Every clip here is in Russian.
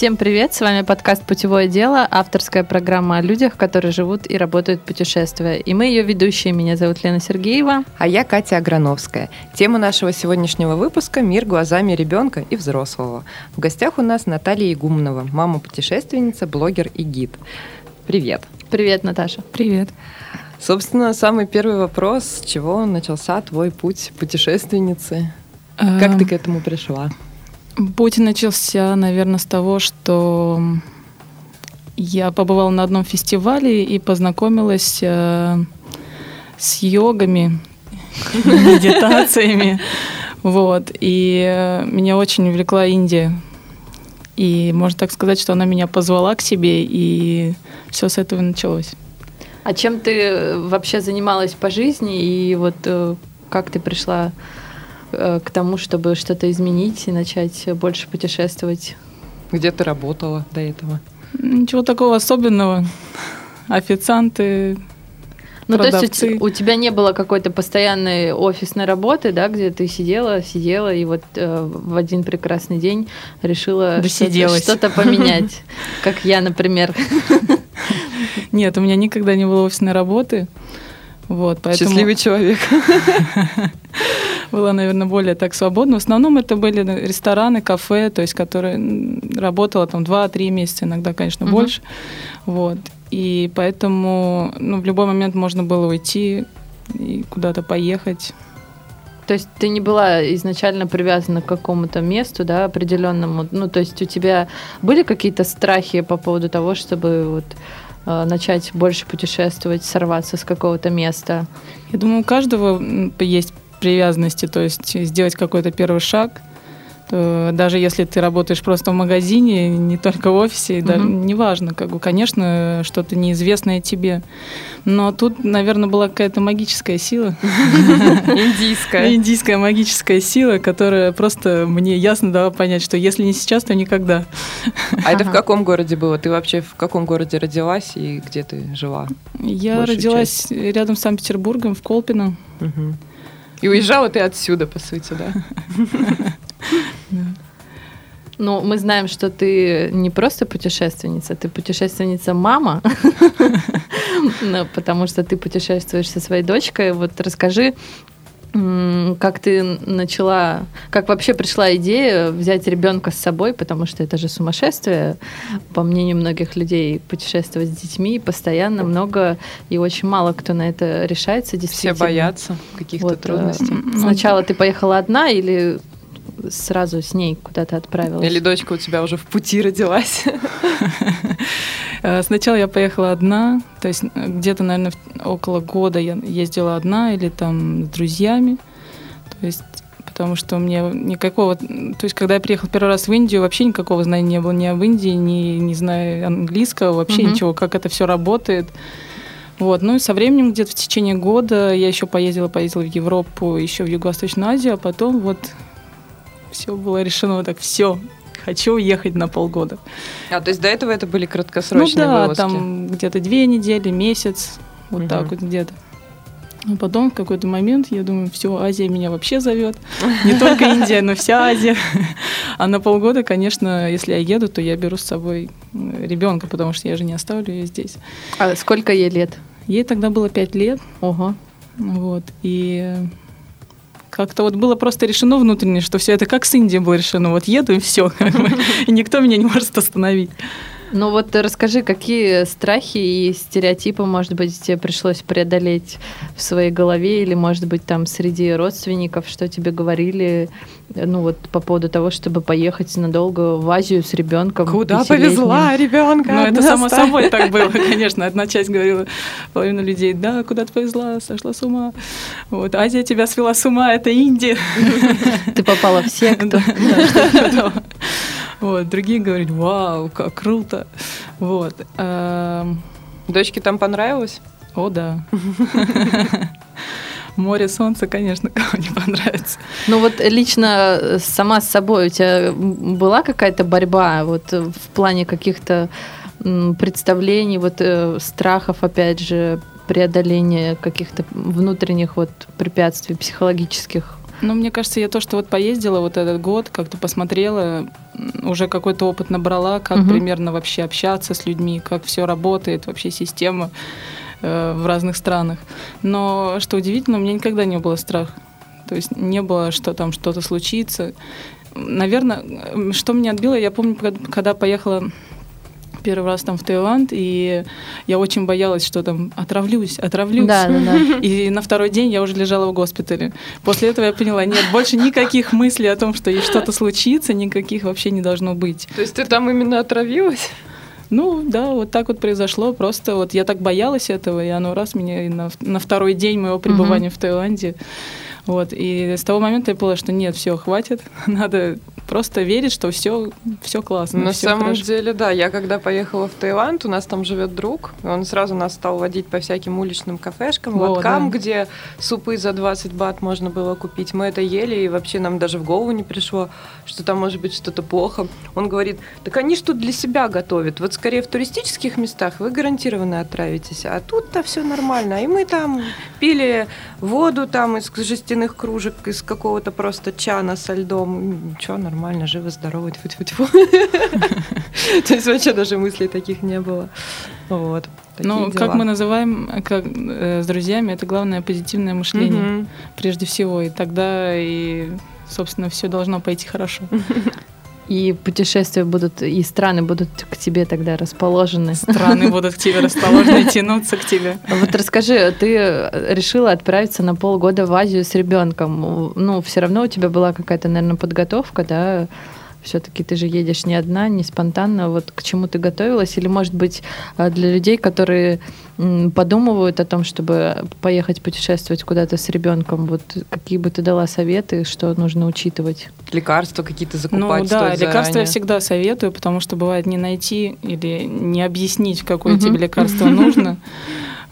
Всем привет, с вами подкаст «Путевое дело», авторская программа о людях, которые живут и работают путешествуя. И мы ее ведущие, меня зовут Лена Сергеева. А я Катя Аграновская. Тема нашего сегодняшнего выпуска «Мир глазами ребенка и взрослого». В гостях у нас Наталья Игумнова, мама-путешественница, блогер и гид. Привет. Привет, Наташа. Привет. Собственно, самый первый вопрос, с чего начался твой путь путешественницы? Как ты к этому пришла? Путь начался, наверное, с того, что я побывала на одном фестивале и познакомилась э, с йогами, медитациями. Вот. И э, меня очень увлекла Индия. И можно так сказать, что она меня позвала к себе, и все с этого началось. А чем ты вообще занималась по жизни, и вот э, как ты пришла Э, к тому, чтобы что-то изменить и начать больше путешествовать. Где ты работала до этого? Ничего такого особенного. Официанты, ну, продавцы. то есть у, у тебя не было какой-то постоянной офисной работы, да, где ты сидела, сидела и вот э, в один прекрасный день решила что-то, что-то поменять, как я, например. Нет, у меня никогда не было офисной работы. Вот, поэтому... Счастливый человек. Было, наверное, более так свободно. В основном это были рестораны, кафе, то есть, которые работала там 2-3 месяца, иногда, конечно, угу. больше. Вот. И поэтому ну, в любой момент можно было уйти и куда-то поехать. То есть ты не была изначально привязана к какому-то месту, да, определенному. Ну, то есть у тебя были какие-то страхи по поводу того, чтобы вот Э, начать больше путешествовать, сорваться с какого-то места? Я думаю, у каждого есть привязанности, то есть сделать какой-то первый шаг. Даже если ты работаешь просто в магазине, не только в офисе, угу. да, неважно, как бы, конечно, что-то неизвестное тебе. Но тут, наверное, была какая-то магическая сила. Индийская. Индийская магическая сила, которая просто мне ясно дала понять, что если не сейчас, то никогда. А это в каком городе было? Ты вообще в каком городе родилась и где ты жила? Я родилась рядом с Санкт-Петербургом, в Колпино. И уезжала ты отсюда, по сути, да? Ну, мы знаем, что ты не просто путешественница, ты путешественница-мама, ну, потому что ты путешествуешь со своей дочкой. Вот расскажи, как ты начала, как вообще пришла идея взять ребенка с собой, потому что это же сумасшествие, по мнению многих людей, путешествовать с детьми постоянно много и очень мало кто на это решается. Все боятся каких-то вот, э, трудностей. Сначала ты поехала одна или сразу с ней куда-то отправилась? Или дочка у тебя уже в пути родилась? Э, сначала я поехала одна, то есть э, где-то, наверное, около года я ездила одна или там с друзьями. То есть потому что у меня никакого... То есть, когда я приехала первый раз в Индию, вообще никакого знания не было ни об Индии, ни не знаю английского, вообще угу. ничего, как это все работает. Вот. Ну и со временем, где-то в течение года, я еще поездила, поездила в Европу, еще в Юго-Восточную Азию, а потом вот все было решено вот так, все, хочу уехать на полгода. А, то есть до этого это были краткосрочные ну, да, вылазки? там где-то две недели, месяц, вот угу. так вот где-то. А потом в какой-то момент я думаю, все, Азия меня вообще зовет. Не только Индия, но вся Азия. А на полгода, конечно, если я еду, то я беру с собой ребенка, потому что я же не оставлю ее здесь. А сколько ей лет? Ей тогда было пять лет. Ого. Вот. И как-то вот было просто решено внутренне, что все это как с Индией было решено. Вот еду и все. Никто меня не может остановить. Ну вот расскажи, какие страхи и стереотипы, может быть, тебе пришлось преодолеть в своей голове или, может быть, там среди родственников, что тебе говорили, ну вот по поводу того, чтобы поехать надолго в Азию с ребенком. Куда повезла ребенка? Ну это само собой так было, конечно. Одна часть говорила, половина людей, да, куда ты повезла, сошла с ума. Вот Азия тебя свела с ума, это Индия. Ты попала в секту. Вот, другие говорят, вау, как круто. Вот. Дочке там понравилось? О, да. Море, солнце, конечно, кому не понравится. Ну вот лично э, сама с собой у тебя была какая-то борьба вот э, в плане каких-то представлений, вот э, страхов, опять же, преодоления каких-то внутренних вот препятствий психологических? Ну, мне кажется, я то, что вот поездила вот этот год, как-то посмотрела, уже какой-то опыт набрала, как угу. примерно вообще общаться с людьми, как все работает, вообще система э, в разных странах. Но что удивительно, у меня никогда не было страха. То есть не было, что там что-то случится. Наверное, что меня отбило, я помню, когда поехала первый раз там в Таиланд, и я очень боялась, что там отравлюсь, отравлюсь. Да, да, да. И на второй день я уже лежала в госпитале. После этого я поняла, нет, больше никаких мыслей о том, что что-то случится, никаких вообще не должно быть. То есть ты там именно отравилась? Ну, да, вот так вот произошло. Просто вот я так боялась этого, и оно раз меня на, на второй день моего пребывания угу. в Таиланде вот. И с того момента я поняла, что нет, все, хватит, надо просто верить, что все, все классно. На все самом хорошо. деле, да. Я когда поехала в Таиланд, у нас там живет друг, он сразу нас стал водить по всяким уличным кафешкам, О, лоткам, да. где супы за 20 бат можно было купить. Мы это ели, и вообще нам даже в голову не пришло, что там может быть что-то плохо. Он говорит, так они что для себя готовят. Вот скорее в туристических местах вы гарантированно отравитесь, а тут-то все нормально. И мы там пили воду там из жестяных кружек из какого-то просто чана со льдом. Ничего, нормально, живо, здорово, тьфу -тьфу -тьфу. То есть вообще даже мыслей таких не было. Вот. Ну, как мы называем как, э, с друзьями, это главное позитивное мышление, прежде всего. И тогда и, собственно, все должно пойти хорошо. И путешествия будут, и страны будут к тебе тогда расположены. Страны будут к тебе расположены, тянуться к тебе. Вот расскажи, ты решила отправиться на полгода в Азию с ребенком. Ну, все равно у тебя была какая-то, наверное, подготовка, да? Все-таки ты же едешь не одна, не спонтанно. Вот к чему ты готовилась? Или, может быть, э, для людей, которые подумывают о том, чтобы поехать путешествовать куда-то с ребенком, вот какие бы ты дала советы, что нужно учитывать? Лекарства какие-то закупать? Ну да, лекарства я всегда советую, потому что бывает не найти или не объяснить, какое тебе лекарство нужно.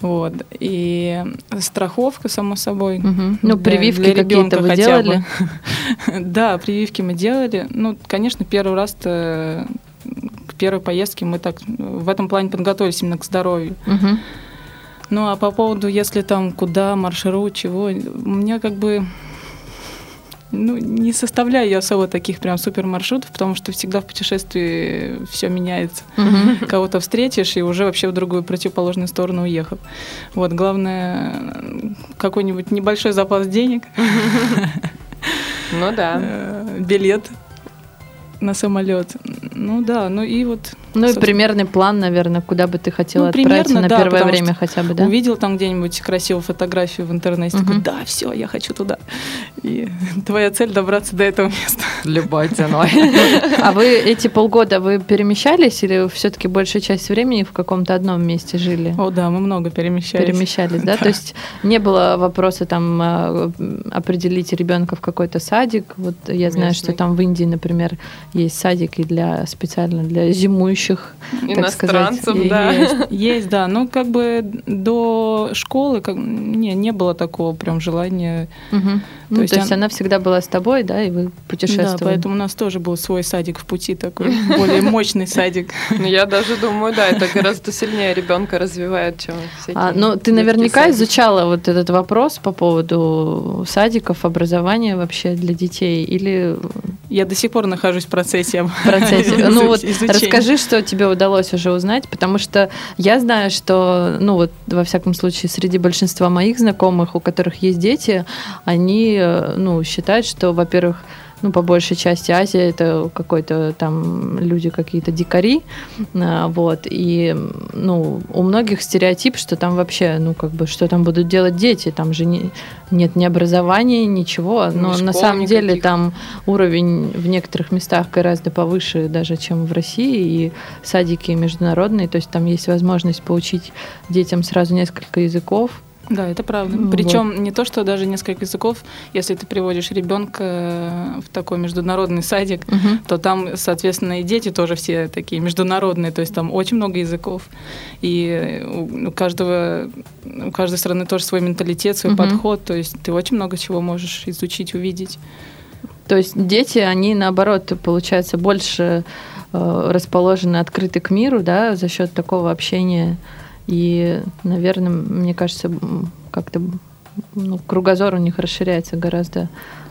Вот. И страховка, само собой. Угу. Ну, прививки какие-то вы делали? да, прививки мы делали. Ну, конечно, первый раз-то к первой поездке мы так в этом плане подготовились именно к здоровью. Угу. Ну, а по поводу, если там куда, маршрут, чего, у меня как бы ну, не составляю я особо таких прям супер маршрутов, потому что всегда в путешествии все меняется. Угу. Кого-то встретишь и уже вообще в другую противоположную сторону уехал. Вот, главное, какой-нибудь небольшой запас денег. Ну да. Э, билет на самолет. Ну да, ну и вот ну и примерный план, наверное, куда бы ты хотела ну, отправиться примерно, на да, первое время хотя бы, да? Увидел там где-нибудь красивую фотографию в интернете, угу. такой, да, все, я хочу туда. И твоя цель добраться до этого места. Любой ценой. А вы эти полгода вы перемещались или все-таки большая часть времени в каком-то одном месте жили? О, да, мы много перемещались. Перемещались, да? То есть не было вопроса там а, определить ребенка в какой-то садик. Вот я знаю, что там в Индии, например, есть садик и для специально для зимующих будущих иностранцев, да. Есть, есть, да. Ну, как бы до школы как, не, не было такого прям желания. Угу. То, ну, есть, то есть он... она всегда была с тобой, да, и вы путешествовали. Да, поэтому у нас тоже был свой садик в пути такой, более мощный садик. Ну, я даже думаю, да, это гораздо сильнее ребенка развивает, чем всякие. А, ну, ты наверняка изучала вот этот вопрос по поводу садиков, образования вообще для детей, или... Я до сих пор нахожусь в процессе. В процессе. Ну вот расскажи, что тебе удалось уже узнать, потому что я знаю, что, ну вот, во всяком случае, среди большинства моих знакомых, у которых есть дети, они, э, ну, считают, что, во-первых, ну, по большей части Азия это какой-то там люди какие-то дикари, а, вот, и, ну, у многих стереотип, что там вообще, ну, как бы, что там будут делать дети, там же не, нет ни образования, ничего, но на самом никаких. деле там уровень в некоторых местах гораздо повыше даже, чем в России, и садики международные, то есть там есть возможность получить детям сразу несколько языков, Да, это правда. Вот. Причем не то, что даже несколько языков, если ты приводишь ребенка в такой международный садик, угу. то там, соответственно, и дети тоже все такие международные, то есть там очень много языков. И у каждого, у каждой страны тоже свой менталитет, свой угу. подход, то есть ты очень много чего можешь изучить, увидеть. То есть дети, они наоборот, получается, больше э, расположены открыты к миру, да, за счет такого общения и, наверное, мне кажется, как-то ну, кругозор у них расширяется гораздо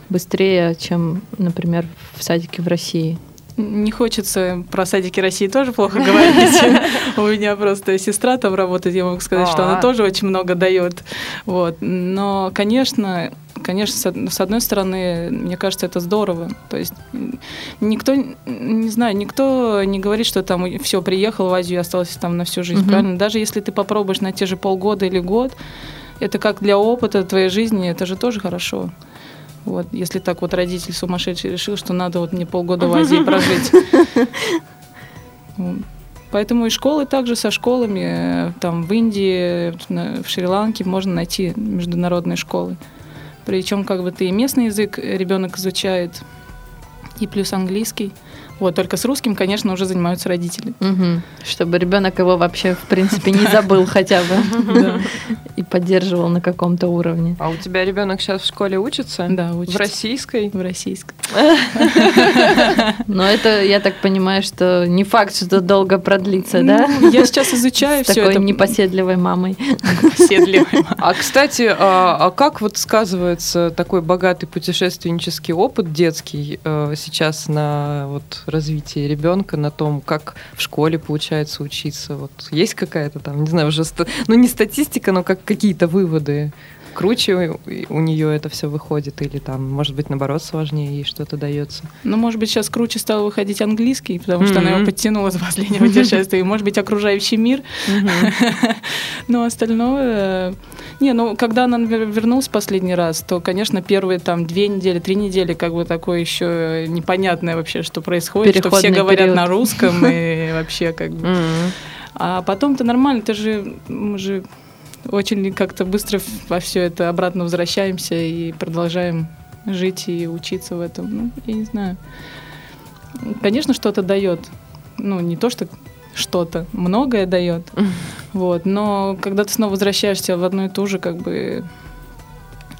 быстрее, чем, например, в садике в России. Не хочется про садики России тоже плохо говорить. У меня просто сестра там работает, я могу сказать, что она а. тоже очень много дает. Вот. Но, конечно, конечно, с одной стороны, мне кажется, это здорово. То есть никто, не знаю, никто не говорит, что там все, приехал в Азию и остался там на всю жизнь, угу. правильно? Даже если ты попробуешь на те же полгода или год, это как для опыта твоей жизни, это же тоже хорошо. Вот, если так вот родитель сумасшедший решил, что надо вот мне полгода в Азии прожить. Поэтому и школы также со школами, там в Индии, в Шри-Ланке можно найти международные школы. Причем как бы ты и местный язык ребенок изучает, и плюс английский. Вот, только с русским, конечно, уже занимаются родители. Угу. Чтобы ребенок его вообще, в принципе, не забыл хотя бы. И поддерживал на каком-то уровне. А у тебя ребенок сейчас в школе учится? Да, учится. В российской? В российской. Но это, я так понимаю, что не факт, что долго продлится, да? Ну, я сейчас изучаю все это. непоседливой мамой. Непоседливой. А, кстати, а, а как вот сказывается такой богатый путешественнический опыт детский э, сейчас на вот развитии ребенка, на том, как в школе получается учиться? Вот есть какая-то там, не знаю, уже, ну не статистика, но как какие-то выводы? круче у нее это все выходит, или там, может быть, наоборот, сложнее ей что-то дается. Ну, может быть, сейчас круче стал выходить английский, потому что mm-hmm. она его подтянула за последнего путешествия, и, может быть, окружающий мир. Но остальное... Не, ну, когда она вернулась последний раз, то, конечно, первые там две недели, три недели, как бы такое еще непонятное вообще, что происходит, что все говорят на русском, и вообще как бы... А потом-то нормально, ты же, мы же очень как-то быстро во все это обратно возвращаемся и продолжаем жить и учиться в этом. Ну, я не знаю. Конечно, что-то дает. Ну, не то, что что-то, многое дает. Вот. Но когда ты снова возвращаешься в одно и то же, как бы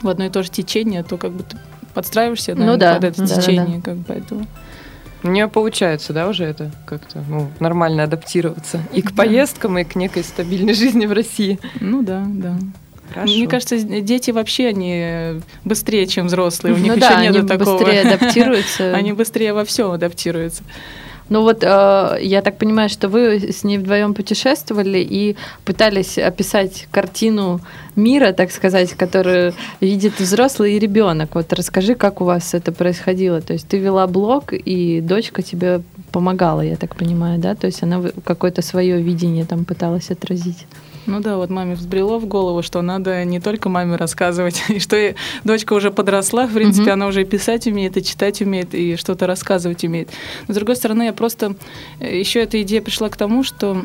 в одно и то же течение, то как бы ты подстраиваешься наверное, ну, да. под это да, течение, да, да. как бы поэтому. У нее получается, да, уже это как-то ну, нормально адаптироваться и к поездкам, и к некой стабильной жизни в России. Ну да, да. Хорошо. Мне кажется, дети вообще они быстрее, чем взрослые. У них ну еще да, нет они такого. быстрее адаптируются. они быстрее во всем адаптируются. Ну вот э, я так понимаю, что вы с ней вдвоем путешествовали и пытались описать картину мира, так сказать, которую видит взрослый и ребенок. Вот расскажи, как у вас это происходило. То есть ты вела блог, и дочка тебе помогала, я так понимаю, да? То есть она какое-то свое видение там пыталась отразить. Ну да, вот маме взбрело в голову, что надо не только маме рассказывать, и что дочка уже подросла, в принципе, mm-hmm. она уже и писать умеет, и читать умеет, и что-то рассказывать умеет. Но с другой стороны, я просто э, еще эта идея пришла к тому, что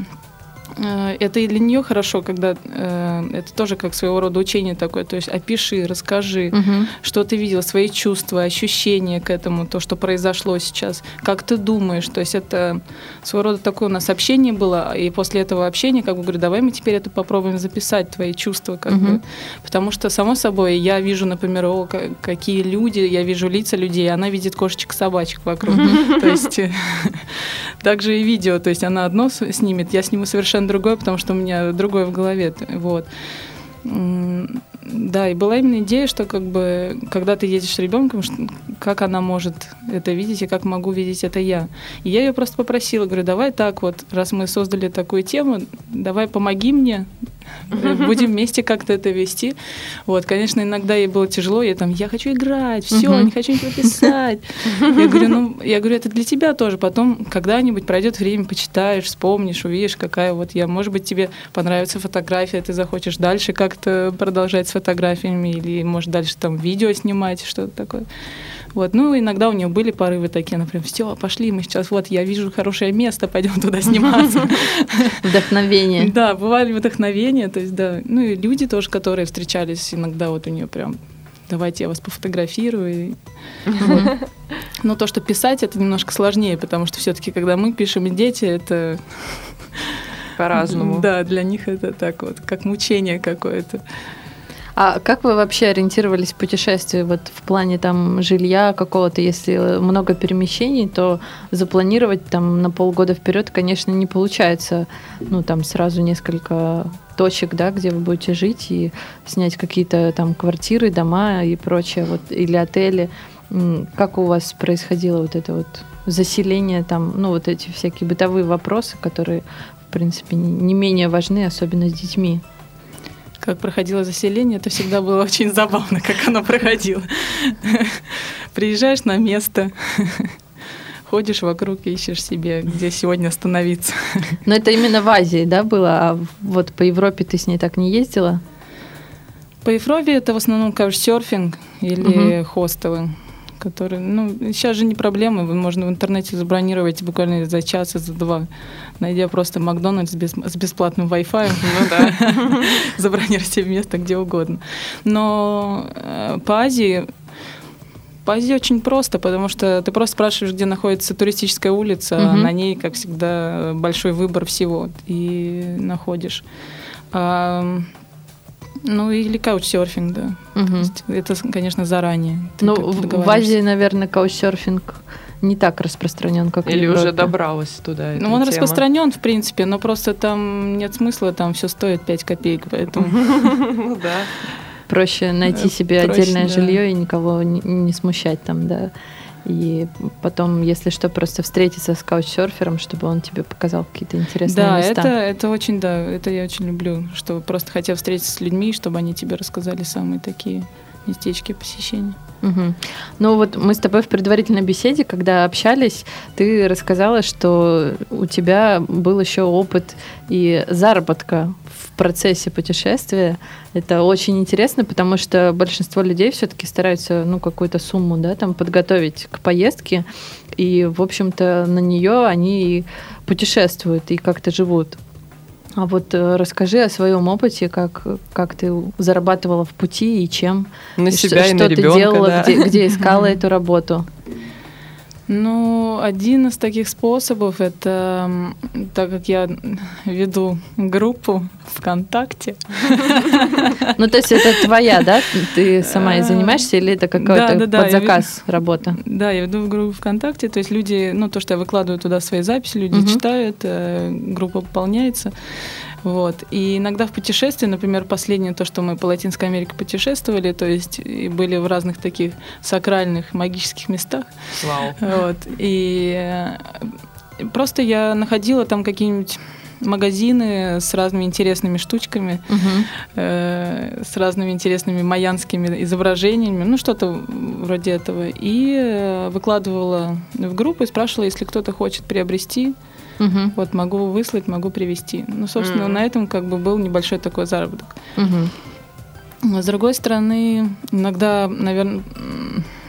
это и для нее хорошо, когда э, это тоже как своего рода учение такое. То есть опиши, расскажи, угу. что ты видела, свои чувства, ощущения к этому, то, что произошло сейчас, как ты думаешь. То есть это своего рода такое у нас общение было, и после этого общения, как бы говорю, давай мы теперь это попробуем записать, твои чувства, как угу. бы. Потому что, само собой, я вижу, например, о, какие люди, я вижу лица людей, она видит кошечек, собачек вокруг. То есть также и видео, то есть она одно снимет, я сниму совершенно совершенно другое, потому что у меня другое в голове. Вот. Да, и была именно идея, что как бы, когда ты едешь с ребенком, как она может это видеть и как могу видеть это я. И я ее просто попросила, говорю, давай так вот, раз мы создали такую тему, давай помоги мне, будем вместе как-то это вести. Вот, конечно, иногда ей было тяжело, я там, я хочу играть, все, не хочу ничего писать. Я говорю, ну, я говорю, это для тебя тоже. Потом когда-нибудь пройдет время, почитаешь, вспомнишь, увидишь, какая вот я, может быть, тебе понравится фотография, ты захочешь дальше как-то продолжать фотографиями или, может, дальше там видео снимать, что-то такое. Вот. Ну, иногда у нее были порывы такие, например, все, пошли, мы сейчас, вот, я вижу хорошее место, пойдем туда сниматься. Вдохновение. Да, бывали вдохновения, то есть, да. Ну и люди тоже, которые встречались, иногда вот у нее прям давайте я вас пофотографирую. Но то, что писать, это немножко сложнее, потому что все-таки, когда мы пишем и дети, это по-разному. Да, для них это так вот, как мучение какое-то. А как вы вообще ориентировались в путешествии вот в плане там жилья какого-то, если много перемещений, то запланировать там на полгода вперед, конечно, не получается. Ну там сразу несколько точек, да, где вы будете жить и снять какие-то там квартиры, дома и прочее, вот или отели. Как у вас происходило вот это вот заселение там, ну вот эти всякие бытовые вопросы, которые в принципе не менее важны, особенно с детьми? Как проходило заселение, это всегда было очень забавно, как оно проходило. Приезжаешь на место, ходишь вокруг, ищешь себе, где сегодня остановиться. Но это именно в Азии, да, было? А вот по Европе ты с ней так не ездила? По Европе это в основном каучсерфинг или угу. хостелы которые, ну, сейчас же не проблема, можно в интернете забронировать буквально за час и за два, найдя просто Макдональдс без, с бесплатным Wi-Fi, ну да, забронировать себе место где угодно. Но э, по Азии по Азии очень просто, потому что ты просто спрашиваешь, где находится туристическая улица, угу. а на ней, как всегда, большой выбор всего, и находишь. Ну, или каучсерфинг, да. Угу. Это, конечно, заранее. Ну, в Азии, наверное, каучсерфинг не так распространен, как Или в уже добралась туда. Ну, он тема. распространен, в принципе, но просто там нет смысла, там все стоит 5 копеек, поэтому. Ну да. Проще найти себе отдельное жилье и никого не смущать там, да. И потом, если что, просто встретиться с каучсерфером, чтобы он тебе показал какие-то интересные да, места. Да, это, это очень, да, это я очень люблю, что просто хотел встретиться с людьми, чтобы они тебе рассказали самые такие местечки посещения. Угу. Ну вот мы с тобой в предварительной беседе, когда общались, ты рассказала, что у тебя был еще опыт и заработка в процессе путешествия. Это очень интересно, потому что большинство людей все-таки стараются ну, какую-то сумму да, там, подготовить к поездке, и, в общем-то, на нее они путешествуют и как-то живут. А вот э, расскажи о своем опыте, как, как ты зарабатывала в пути и чем. На и себя что, и что на ты ребенка, делала, да. где, где искала эту работу. Ну, один из таких способов это, так как я веду группу ВКонтакте. Ну, то есть это твоя, да? Ты сама и занимаешься, или это какой-то под заказ работа? Да, я веду группу ВКонтакте, то есть люди, ну, то, что я выкладываю туда свои записи, люди читают, э, группа пополняется. Вот. И иногда в путешествии, например, последнее то, что мы по Латинской Америке путешествовали, то есть и были в разных таких сакральных, магических местах. Вау. Вот. И э, просто я находила там какие-нибудь магазины с разными интересными штучками, угу. э, с разными интересными майянскими изображениями, ну что-то вроде этого. И э, выкладывала в группу и спрашивала, если кто-то хочет приобрести. Угу. Вот могу выслать, могу привести. Ну, собственно, mm. на этом как бы был небольшой такой заработок. Угу. с другой стороны, иногда, наверное,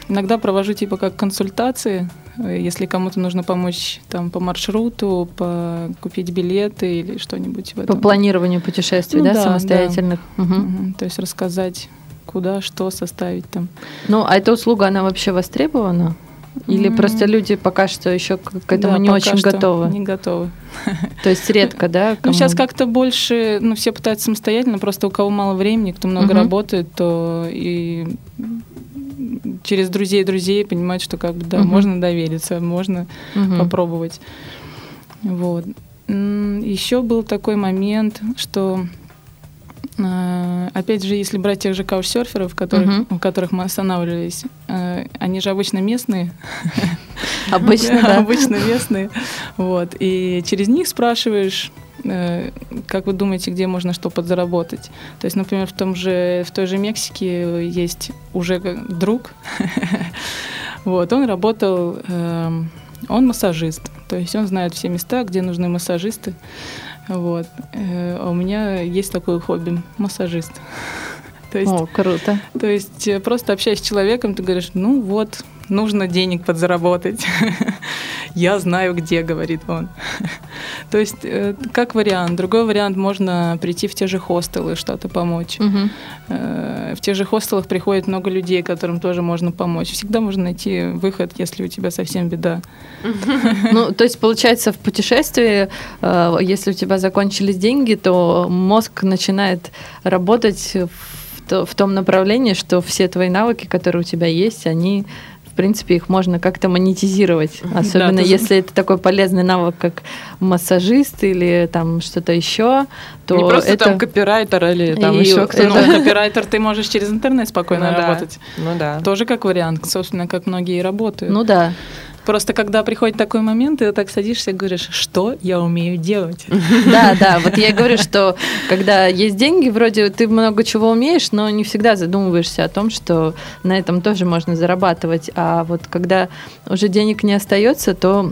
иногда провожу типа как консультации, если кому-то нужно помочь там по маршруту, по купить билеты или что-нибудь в этом. По планированию путешествий, ну, да, да, самостоятельных. Да. Угу. Угу. То есть рассказать, куда, что составить там. Ну, а эта услуга, она вообще востребована? Или mm-hmm. просто люди пока что еще к этому да, не очень готовы? Не готовы. То есть редко, да? Ну, сейчас как-то больше, ну, все пытаются самостоятельно, просто у кого мало времени, кто много mm-hmm. работает, то и через друзей друзей понимают, что как бы, да, mm-hmm. можно довериться, можно mm-hmm. попробовать. Вот. Еще был такой момент, что опять же, если брать тех же каучсерферов, которых, uh-huh. у которых мы останавливались, э, они же обычно местные. Обычно, да. Обычно местные. Вот. И через них спрашиваешь, э, как вы думаете, где можно что подзаработать? То есть, например, в, том же, в той же Мексике есть уже друг. вот, он работал, он массажист. То есть он знает все места, где нужны массажисты. Вот. Э, а у меня есть такое хобби – массажист. То есть, О, круто. То есть э, просто общаясь с человеком, ты говоришь, ну вот, нужно денег подзаработать. я знаю где, говорит он. То есть, э, как вариант. Другой вариант, можно прийти в те же хостелы, что-то помочь. Э, В тех же хостелах приходит много людей, которым тоже можно помочь. Всегда можно найти выход, если у тебя совсем беда. Ну, то есть, получается, в путешествии, если у тебя закончились деньги, то мозг начинает работать в, то- в том направлении, что все твои навыки, которые у тебя есть, они в принципе, их можно как-то монетизировать. Особенно ты- если это такой полезный навык, как массажист или там что-то еще, то Не просто это... там копирайтер или там И еще кто-то. Ну, копирайтер ты можешь через интернет спокойно Ну да. работать. Ну да. Тоже как вариант, собственно, как многие работают. Ну да. Просто когда приходит такой момент, ты так садишься и говоришь, что я умею делать? Да, да, вот я говорю, что когда есть деньги, вроде ты много чего умеешь, но не всегда задумываешься о том, что на этом тоже можно зарабатывать. А вот когда уже денег не остается, то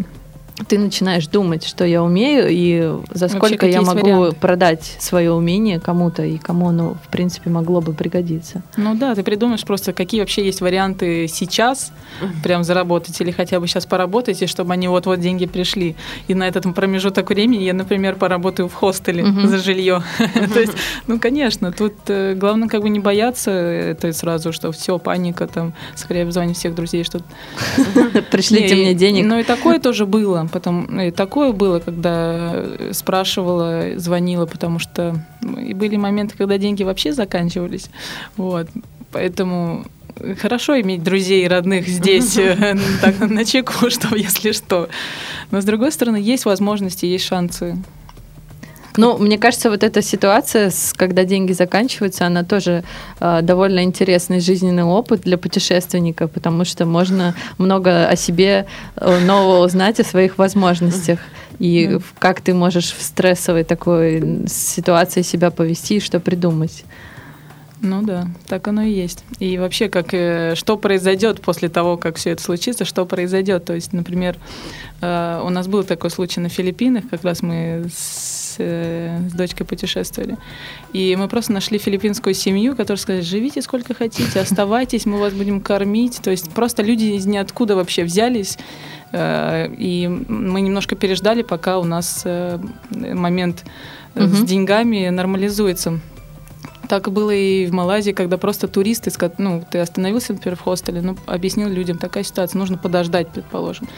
ты начинаешь думать, что я умею и за Вообще, сколько какие я могу варианты? продать свое умение кому-то и кому оно, в принципе, могло бы пригодиться. Ну да, ты придумаешь просто, какие вообще есть варианты сейчас прям заработать или хотя бы сейчас поработать, и чтобы они вот-вот деньги пришли. И на этот промежуток времени я, например, поработаю в хостеле Мгм. за жилье. То есть, ну, конечно, тут э, главное как бы не бояться это сразу, что все, паника, там, скорее обзвонить всех друзей, что Пришлите Не, мне денег. Ну и такое тоже было. Потом, и такое было, когда спрашивала, звонила, потому что ну, и были моменты, когда деньги вообще заканчивались. Вот. Поэтому хорошо иметь друзей и родных здесь э, так, на чеку, что если что. Но с другой стороны, есть возможности, есть шансы. Ну, мне кажется, вот эта ситуация, с- когда деньги заканчиваются, она тоже э, довольно интересный жизненный опыт для путешественника, потому что можно много о себе э, нового узнать, о своих возможностях. И Да. как ты можешь в стрессовой такой ситуации себя повести и что придумать. Ну да, так оно и есть. И вообще, как э, что произойдет после того, как все это случится, что произойдет. То есть, например, э, у нас был такой случай на Филиппинах, как раз мы с, э, с дочкой путешествовали. И мы просто нашли филиппинскую семью, которая сказала, живите сколько хотите, оставайтесь, мы вас будем кормить. То есть просто люди из ниоткуда вообще взялись. И мы немножко переждали, пока у нас момент э, с деньгами нормализуется. Так было и в Малайзии, когда просто туристы, ну, ты остановился, например, в хостеле, ну, объяснил людям, такая ситуация, нужно подождать, предположим.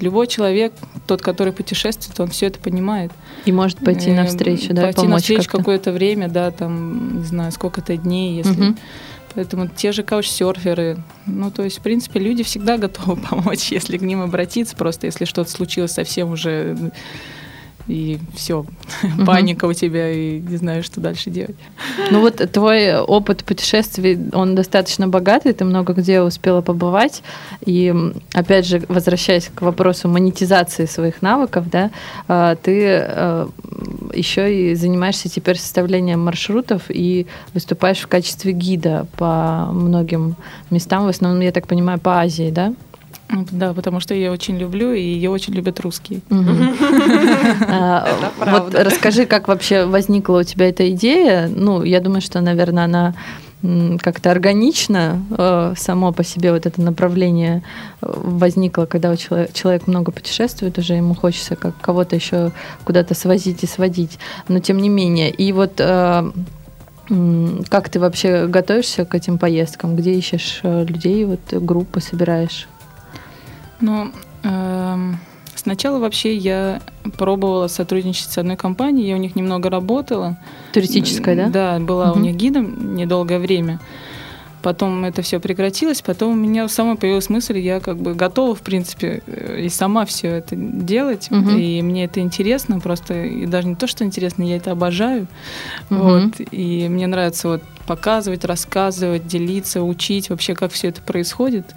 Любой человек, тот, который путешествует, он все это понимает. И может пойти Э, навстречу, да, Пойти помочь навстречу как-то. какое-то время, да, там, не знаю, сколько-то дней, если... Мгм. Поэтому те же каучсерферы, ну, то есть, в принципе, люди всегда готовы помочь, если к ним обратиться, просто если что-то случилось совсем уже и все, паника у тебя, и не знаешь, что дальше делать. Ну вот твой опыт путешествий, он достаточно богатый, ты много где успела побывать. И опять же, возвращаясь к вопросу монетизации своих навыков, да, а, ты еще и занимаешься теперь составлением маршрутов и выступаешь в качестве гида по многим местам, в основном, я так понимаю, по Азии, да? Да, потому что я ее очень люблю, и ее очень любят русские. Это Вот расскажи, как вообще возникла у тебя эта идея. Ну, я думаю, что, наверное, она как-то органично э, само по себе вот это направление э, возникло, когда у человека, человек много путешествует, уже ему хочется как кого-то еще куда-то свозить и сводить. Но тем не менее. И вот э, как ты вообще готовишься к этим поездкам? Где ищешь э, людей, вот группы собираешь? Ну, эм, сначала вообще я пробовала сотрудничать с одной компанией, я у них немного работала. Туристическая, да? Да, была у Мгм. них гидом недолгое время. Потом это все прекратилось, потом у меня самой появилась мысль, я как бы готова, в принципе, э, и сама все это делать, Мгм. и мне это интересно, просто и даже не то, что интересно, я это обожаю, Мгм. вот, и мне нравится вот показывать, рассказывать, делиться, учить вообще, как все это происходит.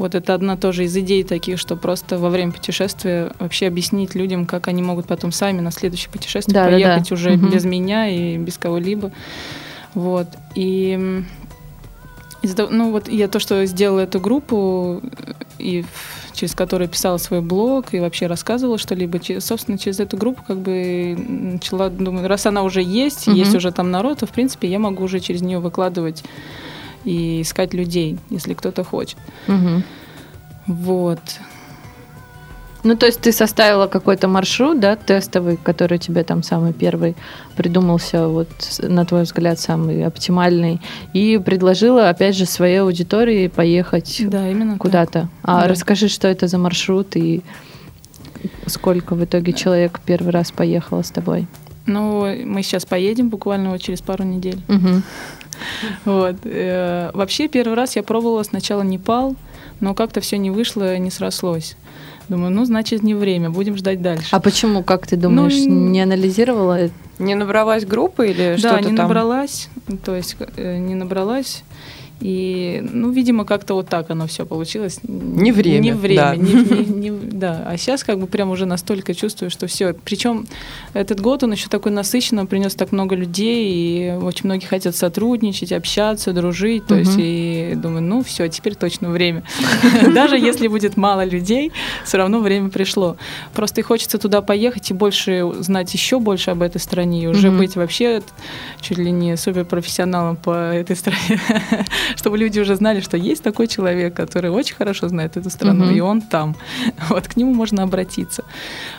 Вот это одна тоже из идей таких, что просто во время путешествия вообще объяснить людям, как они могут потом сами на следующее путешествие Да, да, да. поехать уже Мгм. без меня и без кого-либо. Вот. И из-за ну вот я то, что сделала эту группу, и через которую писала свой блог и вообще рассказывала что-либо, собственно, через эту группу как бы начала, думаю, раз она уже есть, Мгм. есть уже там народ, то, в принципе, я могу уже через нее выкладывать и искать людей, если кто-то хочет. Мгм. Вот. Ну, то есть ты составила какой-то маршрут, да, тестовый, который тебе там самый первый придумался, вот, на твой взгляд, самый оптимальный, и предложила, опять же, своей аудитории поехать Да, именно куда-то. А Да. расскажи, что это за маршрут и сколько в итоге человек первый раз поехало с тобой? Ну, мы сейчас поедем буквально вот через пару недель. Мгм. Вот. Э, Вообще, первый раз я пробовала сначала Непал, но как-то все не вышло, не срослось. Думаю, ну, значит, не время, будем ждать дальше. А почему, как ты думаешь, Ну, не анализировала? Не набралась группа или да, что-то не там? набралась, то есть э, не набралась. И, ну, видимо, как-то вот так оно все получилось. Не время, Не время, да. не- не- не- да. А сейчас как бы прям уже настолько чувствую, что все. Причем этот год он еще такой насыщенный, он принес так много людей, и очень многие хотят сотрудничать, общаться, дружить. То есть, и думаю, ну все, теперь точно время. Даже если будет мало людей, все равно время пришло. Просто и хочется туда поехать и больше знать еще больше об этой стране, и уже быть вообще чуть ли не суперпрофессионалом по этой стране, чтобы люди уже знали, что есть такой человек, который очень хорошо знает эту страну, Мгм. и он там. Вот к нему можно обратиться.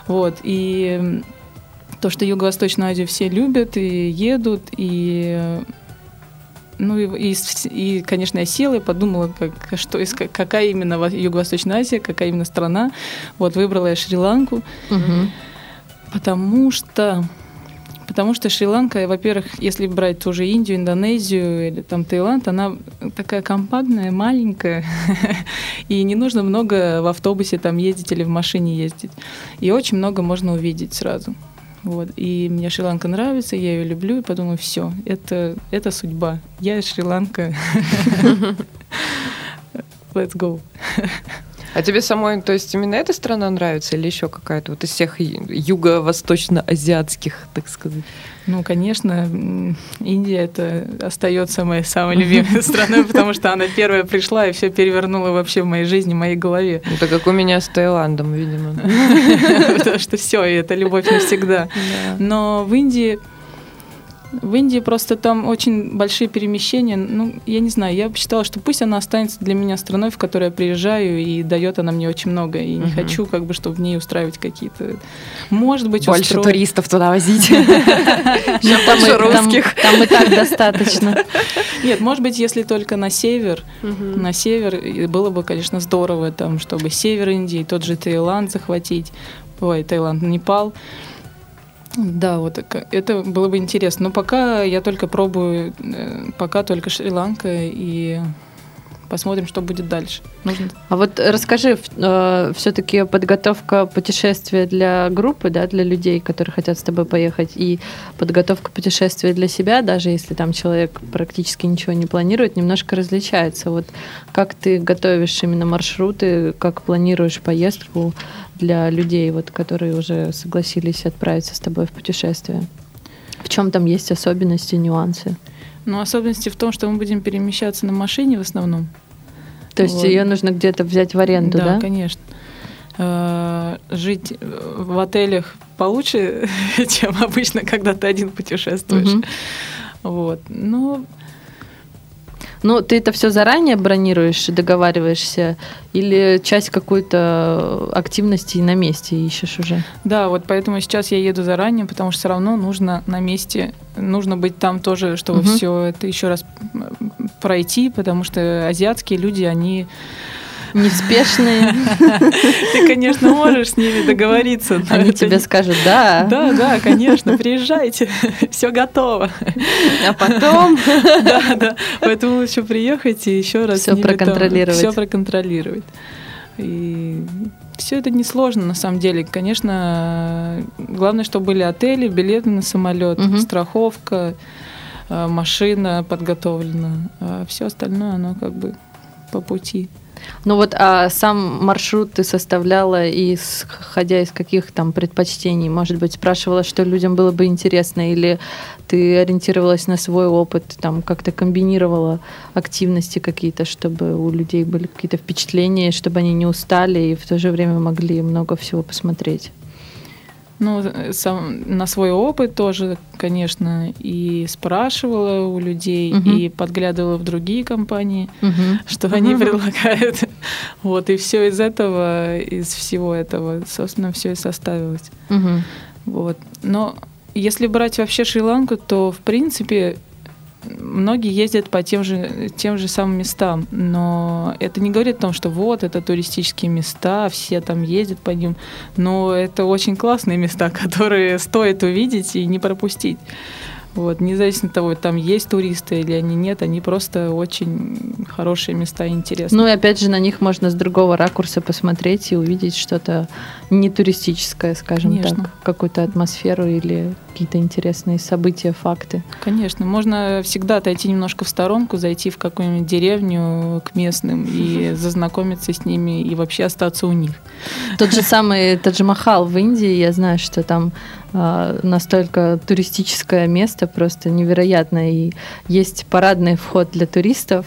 Вот и то, что Юго-Восточную Азию все любят и едут, и ну и, и, и, конечно, я села и подумала, как, что, из- какая именно во- Юго-Восточная Азия, какая именно страна. Вот выбрала я Шри-Ланку, Мгм. Потому что Потому что Шри-Ланка, во-первых, если брать ту Индию, Индонезию или там Таиланд, она такая компактная, маленькая, и не нужно много в автобусе там ездить или в машине ездить. И очень много можно увидеть сразу. Вот. И мне Шри-Ланка нравится, я ее люблю, и подумала, все, это, это судьба. Я Шри-Ланка. Let's go. А тебе самой, то есть именно эта страна нравится или еще какая-то вот из всех юго-восточно-азиатских, так сказать? Ну, конечно, Индия это остается моей самой любимой страной, потому что она первая пришла и все перевернула вообще в моей жизни, в моей голове. Это как у меня с Таиландом, видимо. Потому что все, и это любовь навсегда. Но в Индии в Индии просто там очень большие перемещения. Ну, я не знаю, я бы считала, что пусть она останется для меня страной, в которой я приезжаю, и дает она мне очень много. И не Мгм. хочу, как бы, чтобы в ней устраивать какие-то... Может быть, Больше устроить- туристов туда возить. Там, и, больше русских. там и так достаточно. Нет, может быть, если только на север, на север, было бы, конечно, здорово, там, чтобы север Индии, тот же Таиланд захватить, ой, Таиланд, Непал. Да, вот это было бы интересно. Но пока я только пробую, э, пока только Шри-Ланка, и посмотрим, что будет дальше. Нужно... А вот расскажи, все-таки подготовка путешествия для группы, да, для людей, которые хотят с тобой поехать, и подготовка путешествия для себя, даже если там человек практически ничего не планирует, немножко различается. Вот как ты готовишь именно маршруты, как планируешь поездку для людей, вот, которые уже согласились отправиться с тобой в путешествие? В чем там есть особенности, нюансы? Но особенности в том, что мы будем перемещаться на машине в основном. То есть Вот. ее нужно где-то взять в аренду, да? конечно. Э, Жить э, в отелях получше, чем обычно, когда ты один путешествуешь. Мгм. Вот. Но Ну, ты это все заранее бронируешь, договариваешься, или часть какой-то активности на месте ищешь уже? да, вот поэтому сейчас я еду заранее, потому что все равно нужно на месте, нужно быть там тоже, чтобы Мгм. все это еще раз пройти, потому что азиатские люди, они Неспешные, Ты, конечно, можешь с ними договориться. они тебе скажут, да, Да, да, конечно, приезжайте, все готово. а потом... Да, да. Поэтому лучше приехать и еще раз Всё проконтролировать. Все проконтролировать. И все это несложно на самом деле. Конечно, главное, чтобы были отели, билеты на самолет, Мгм. страховка, э, машина подготовлена. А все остальное, оно как бы по пути. Ну вот, а сам маршрут ты составляла, исходя из каких там предпочтений? Может быть, спрашивала, что людям было бы интересно, или ты ориентировалась на свой опыт, там как-то комбинировала активности какие-то, чтобы у людей были какие-то впечатления, чтобы они не устали и в то же время могли много всего посмотреть? Ну, сам, на свой опыт тоже, конечно, и спрашивала у людей, угу. и подглядывала в другие компании, угу. что угу. они предлагают. Вот, и все из этого, из всего этого, собственно, все и составилось. Угу. Вот. Но если брать вообще Шри-Ланку, то, в принципе, многие ездят по тем же, тем же самым местам, но это не говорит о том, что вот, это туристические места, все там ездят по ним, но это очень классные места, которые стоит увидеть и не пропустить. Вот, независимо от того, там есть туристы или они нет, они просто очень хорошие места, интересные. Ну и опять же, на них можно с другого ракурса посмотреть и увидеть что-то не туристическое, скажем Конечно. так, какую-то атмосферу или какие-то интересные события, факты. Конечно, можно всегда отойти немножко в сторонку, зайти в какую-нибудь деревню к местным и зазнакомиться с ними и вообще остаться у них. Тот же самый Тадж-Махал в Индии, я знаю, что там а, настолько туристическое место, просто невероятно. И есть парадный вход для туристов,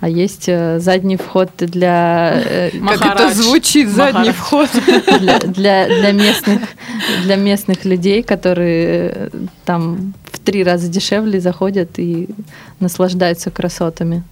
а есть э, задний вход для... Э, как это звучит, задний вход? Для, для, для, местных, для местных людей, которые э, там в три раза дешевле заходят и наслаждаются красотами.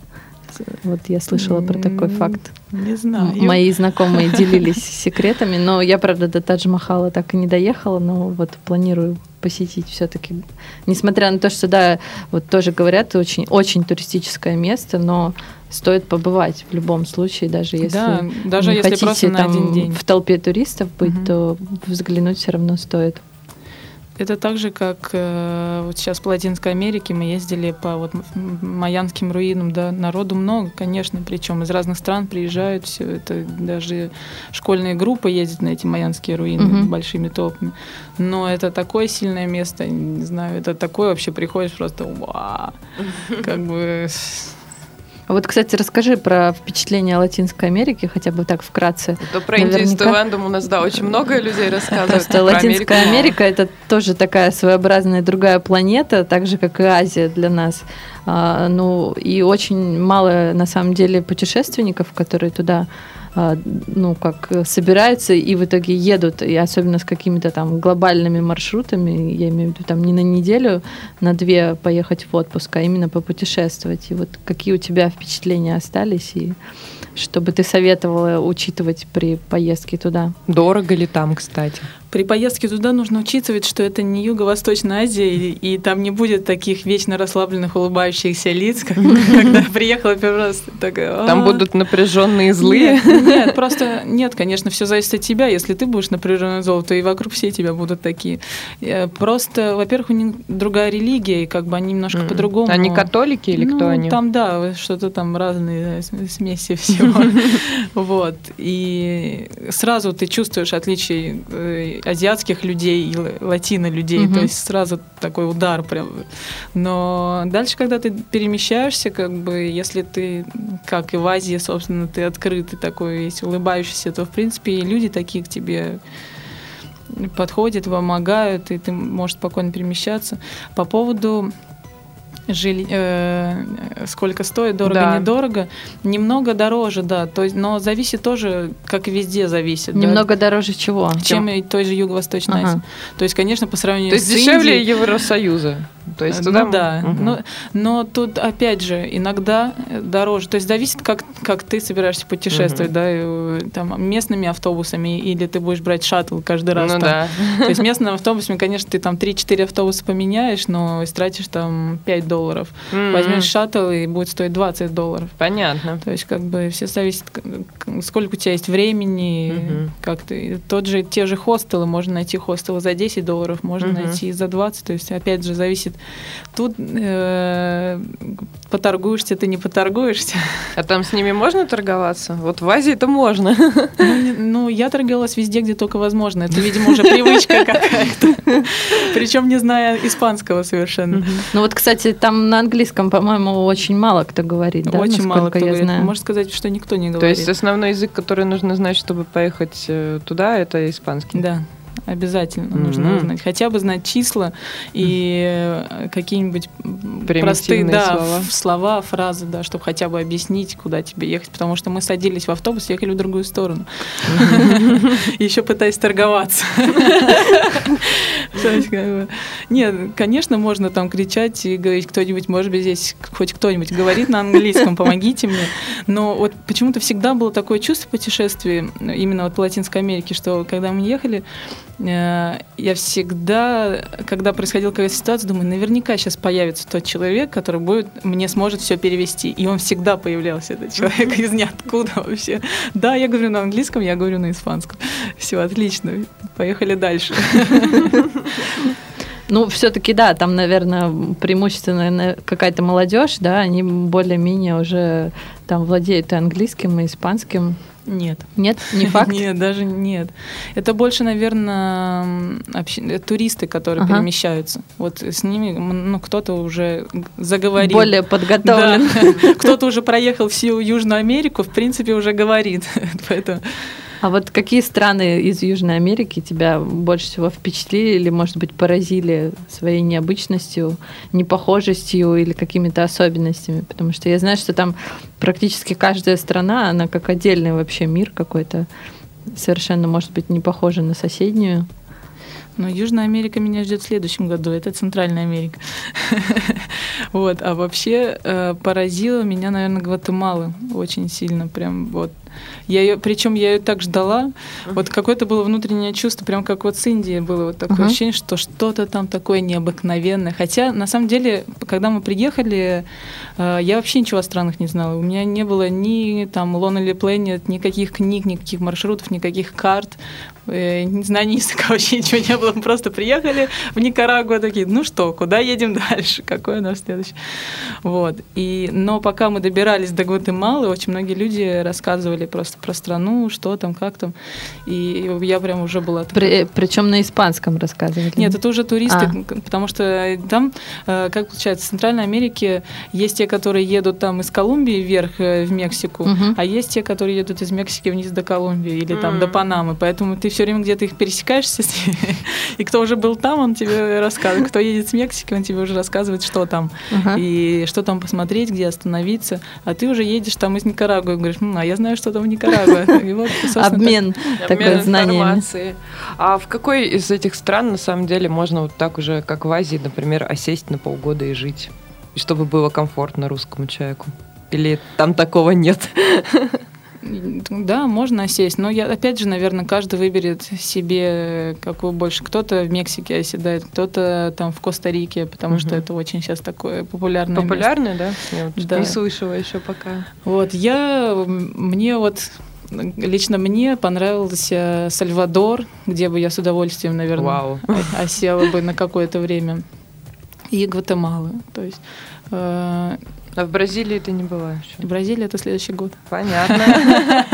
Вот я слышала про такой факт. Не знаю. Мои знакомые делились секретами, но я, правда, до Тадж-Махала так и не доехала, но вот планирую посетить все-таки. Несмотря на то, что, да, вот тоже говорят, очень, очень туристическое место, но стоит побывать в любом случае, даже если да, даже не если хотите просто на там один день. в толпе туристов быть, угу. то взглянуть все равно стоит. Это так же, как э, вот сейчас по Латинской Америке мы ездили по вот майянским руинам, да, народу много, конечно, причем из разных стран приезжают, все это даже школьные группы ездят на эти майянские руины mm-hmm. большими толпами. Но это такое сильное место, не знаю, это такое вообще приходишь просто, как бы вот, кстати, расскажи про впечатление Латинской Америки, хотя бы так вкратце. Это про Индию с Таиландом у нас, да, очень много людей рассказывают. Просто Латинская Америка – это тоже такая своеобразная другая планета, так же, как и Азия для нас. А, ну, и очень мало, на самом деле, путешественников, которые туда ну, как собираются и в итоге едут, и особенно с какими-то там глобальными маршрутами, я имею в виду там не на неделю, на две поехать в отпуск, а именно попутешествовать. И вот какие у тебя впечатления остались, и что бы ты советовала учитывать при поездке туда? Дорого ли там, кстати? При поездке туда нужно учитывать, что это не Юго-Восточная Азия, и, и там не будет таких вечно расслабленных, улыбающихся лиц, как когда приехала первый раз. Там будут напряженные злые? Нет, просто нет, конечно, все зависит от тебя. Если ты будешь напряженный зол, то и вокруг все тебя будут такие. Э, просто, во-первых, у них другая религия, и как бы они немножко по-другому. Они католики или кто ну, они? Там, да, что-то там разные смеси всего. Вот. И сразу ты чувствуешь отличие э, азиатских людей и латино людей, то есть сразу такой удар прям. Но дальше, когда ты перемещаешься, как бы, если ты, как и в Азии, собственно, ты открытый такой, есть улыбающийся, то, в принципе, и люди такие к тебе подходят, помогают, и ты можешь спокойно перемещаться. По поводу жили, э, сколько стоит, дорого, да. недорого. Немного дороже, да. То есть, но зависит тоже, как и везде зависит. Немного да, дороже чего? Чем и той же Юго-Восточной ага. Азии. То есть, конечно, по сравнению То есть с дешевле Индией, Евросоюза. То есть ну туда... Ну, да. Угу. Но, но тут, опять же, иногда дороже. То есть зависит, как, как ты собираешься путешествовать, угу. да, э, там, местными автобусами, или ты будешь брать шаттл каждый раз. Ну, там. да. То есть местными автобусами, конечно, ты там 3-4 автобуса поменяешь, но истратишь там 5 долларов. Mm-hmm. Возьмешь шаттл и будет стоить 20 долларов. Понятно. То есть как бы все зависит, сколько у тебя есть времени, mm-hmm. как ты. Тот же, те же хостелы, можно найти хостелы за 10 долларов, можно mm-hmm. найти за 20. То есть опять же зависит. Тут э, поторгуешься, ты не поторгуешься. А там с ними можно торговаться? Вот в Азии это можно. Ну, ну я торговалась везде, где только возможно. Это, видимо, уже привычка какая-то. Причем не зная испанского совершенно. Ну вот, кстати, там на английском, по-моему, очень мало кто говорит, да? Очень мало кто я говорит. Знаю. Можно сказать, что никто не говорит. То есть основной язык, который нужно знать, чтобы поехать э, туда, это испанский? Да. Обязательно нужно знать. Хотя бы знать числа и э, какие-нибудь простые да, слова. слова, фразы, да, чтобы хотя бы объяснить, куда тебе ехать. Потому что мы садились в автобус, ехали в другую сторону. Еще пытаясь торговаться. Нет, конечно, можно там кричать и говорить, кто-нибудь, может быть, здесь хоть кто-нибудь говорит на английском, помогите мне. Но вот почему-то всегда было такое чувство путешествия, именно вот по Латинской Америке, что когда мы ехали, я всегда, когда происходила какая-то ситуация, думаю, наверняка сейчас появится тот человек, который будет, мне сможет все перевести. И он всегда появлялся, этот человек из ниоткуда вообще. Да, я говорю на английском, я говорю на испанском. Все, отлично. Поехали дальше. Ну, все-таки, да, там, наверное, преимущественно какая-то молодежь, да, они более-менее уже там владеют и английским, и испанским. Нет. Нет, не факт? Нет, даже нет. Это больше, наверное, общ... туристы, которые ага. перемещаются. Вот с ними, ну, кто-то уже заговорил. Более подготовлен. Да. Кто-то уже проехал всю Южную Америку, в принципе, уже говорит. Поэтому а вот какие страны из Южной Америки тебя больше всего впечатлили или, может быть, поразили своей необычностью, непохожестью или какими-то особенностями? Потому что я знаю, что там практически каждая страна, она как отдельный вообще мир какой-то, совершенно, может быть, не похожа на соседнюю. Но Южная Америка меня ждет в следующем году, это Центральная Америка. Вот, а вообще э, поразила меня, наверное, Гватемала очень сильно, прям вот я ее, причем я ее так ждала. Вот какое-то было внутреннее чувство, прям как вот с Индией было вот такое uh-huh. ощущение, что что-то там такое необыкновенное. Хотя на самом деле, когда мы приехали, э, я вообще ничего о странах не знала. У меня не было ни там Lonely Planet, никаких книг, никаких маршрутов, никаких карт. Э, не знаю, ни языка вообще ничего не было. Мы просто приехали в Никарагуа такие, ну что, куда едем дальше? Какое у нас следующее? Вот. И, но пока мы добирались до Гватемалы, очень многие люди рассказывали просто про страну, что там, как там. И я прям уже была... При, причем на испанском рассказывали? Нет, это уже туристы, а. потому что там, э, как получается, в Центральной Америке есть те, которые едут там из Колумбии вверх э, в Мексику, угу. а есть те, которые едут из Мексики вниз до Колумбии или там mm. до Панамы. Поэтому ты все время где-то их пересекаешься с ними, и кто уже был там, он тебе рассказывает. Кто едет с Мексики, он тебе уже рассказывает, что там, uh-huh. и что там посмотреть, где остановиться. А ты уже едешь там из Никарагуа и говоришь, а я знаю, что там в Никарагуа. вот, Обмен такой знаниями. А в какой из этих стран, на самом деле, можно вот так уже, как в Азии, например, осесть на полгода и жить? Чтобы было комфортно русскому человеку? Или там такого нет? Да, можно сесть, но я, опять же, наверное, каждый выберет себе какую больше. Кто-то в Мексике оседает, кто-то там в Коста-Рике, потому угу. что это очень сейчас такое популярное Популярное, место. да? Я вот да. не слышала еще пока. Вот, я, мне вот лично мне понравился Сальвадор, где бы я с удовольствием, наверное, Вау. осела бы на какое-то время. И Гватемала. То есть э, а в Бразилии ты не была еще? Бразилия это следующий год. Понятно.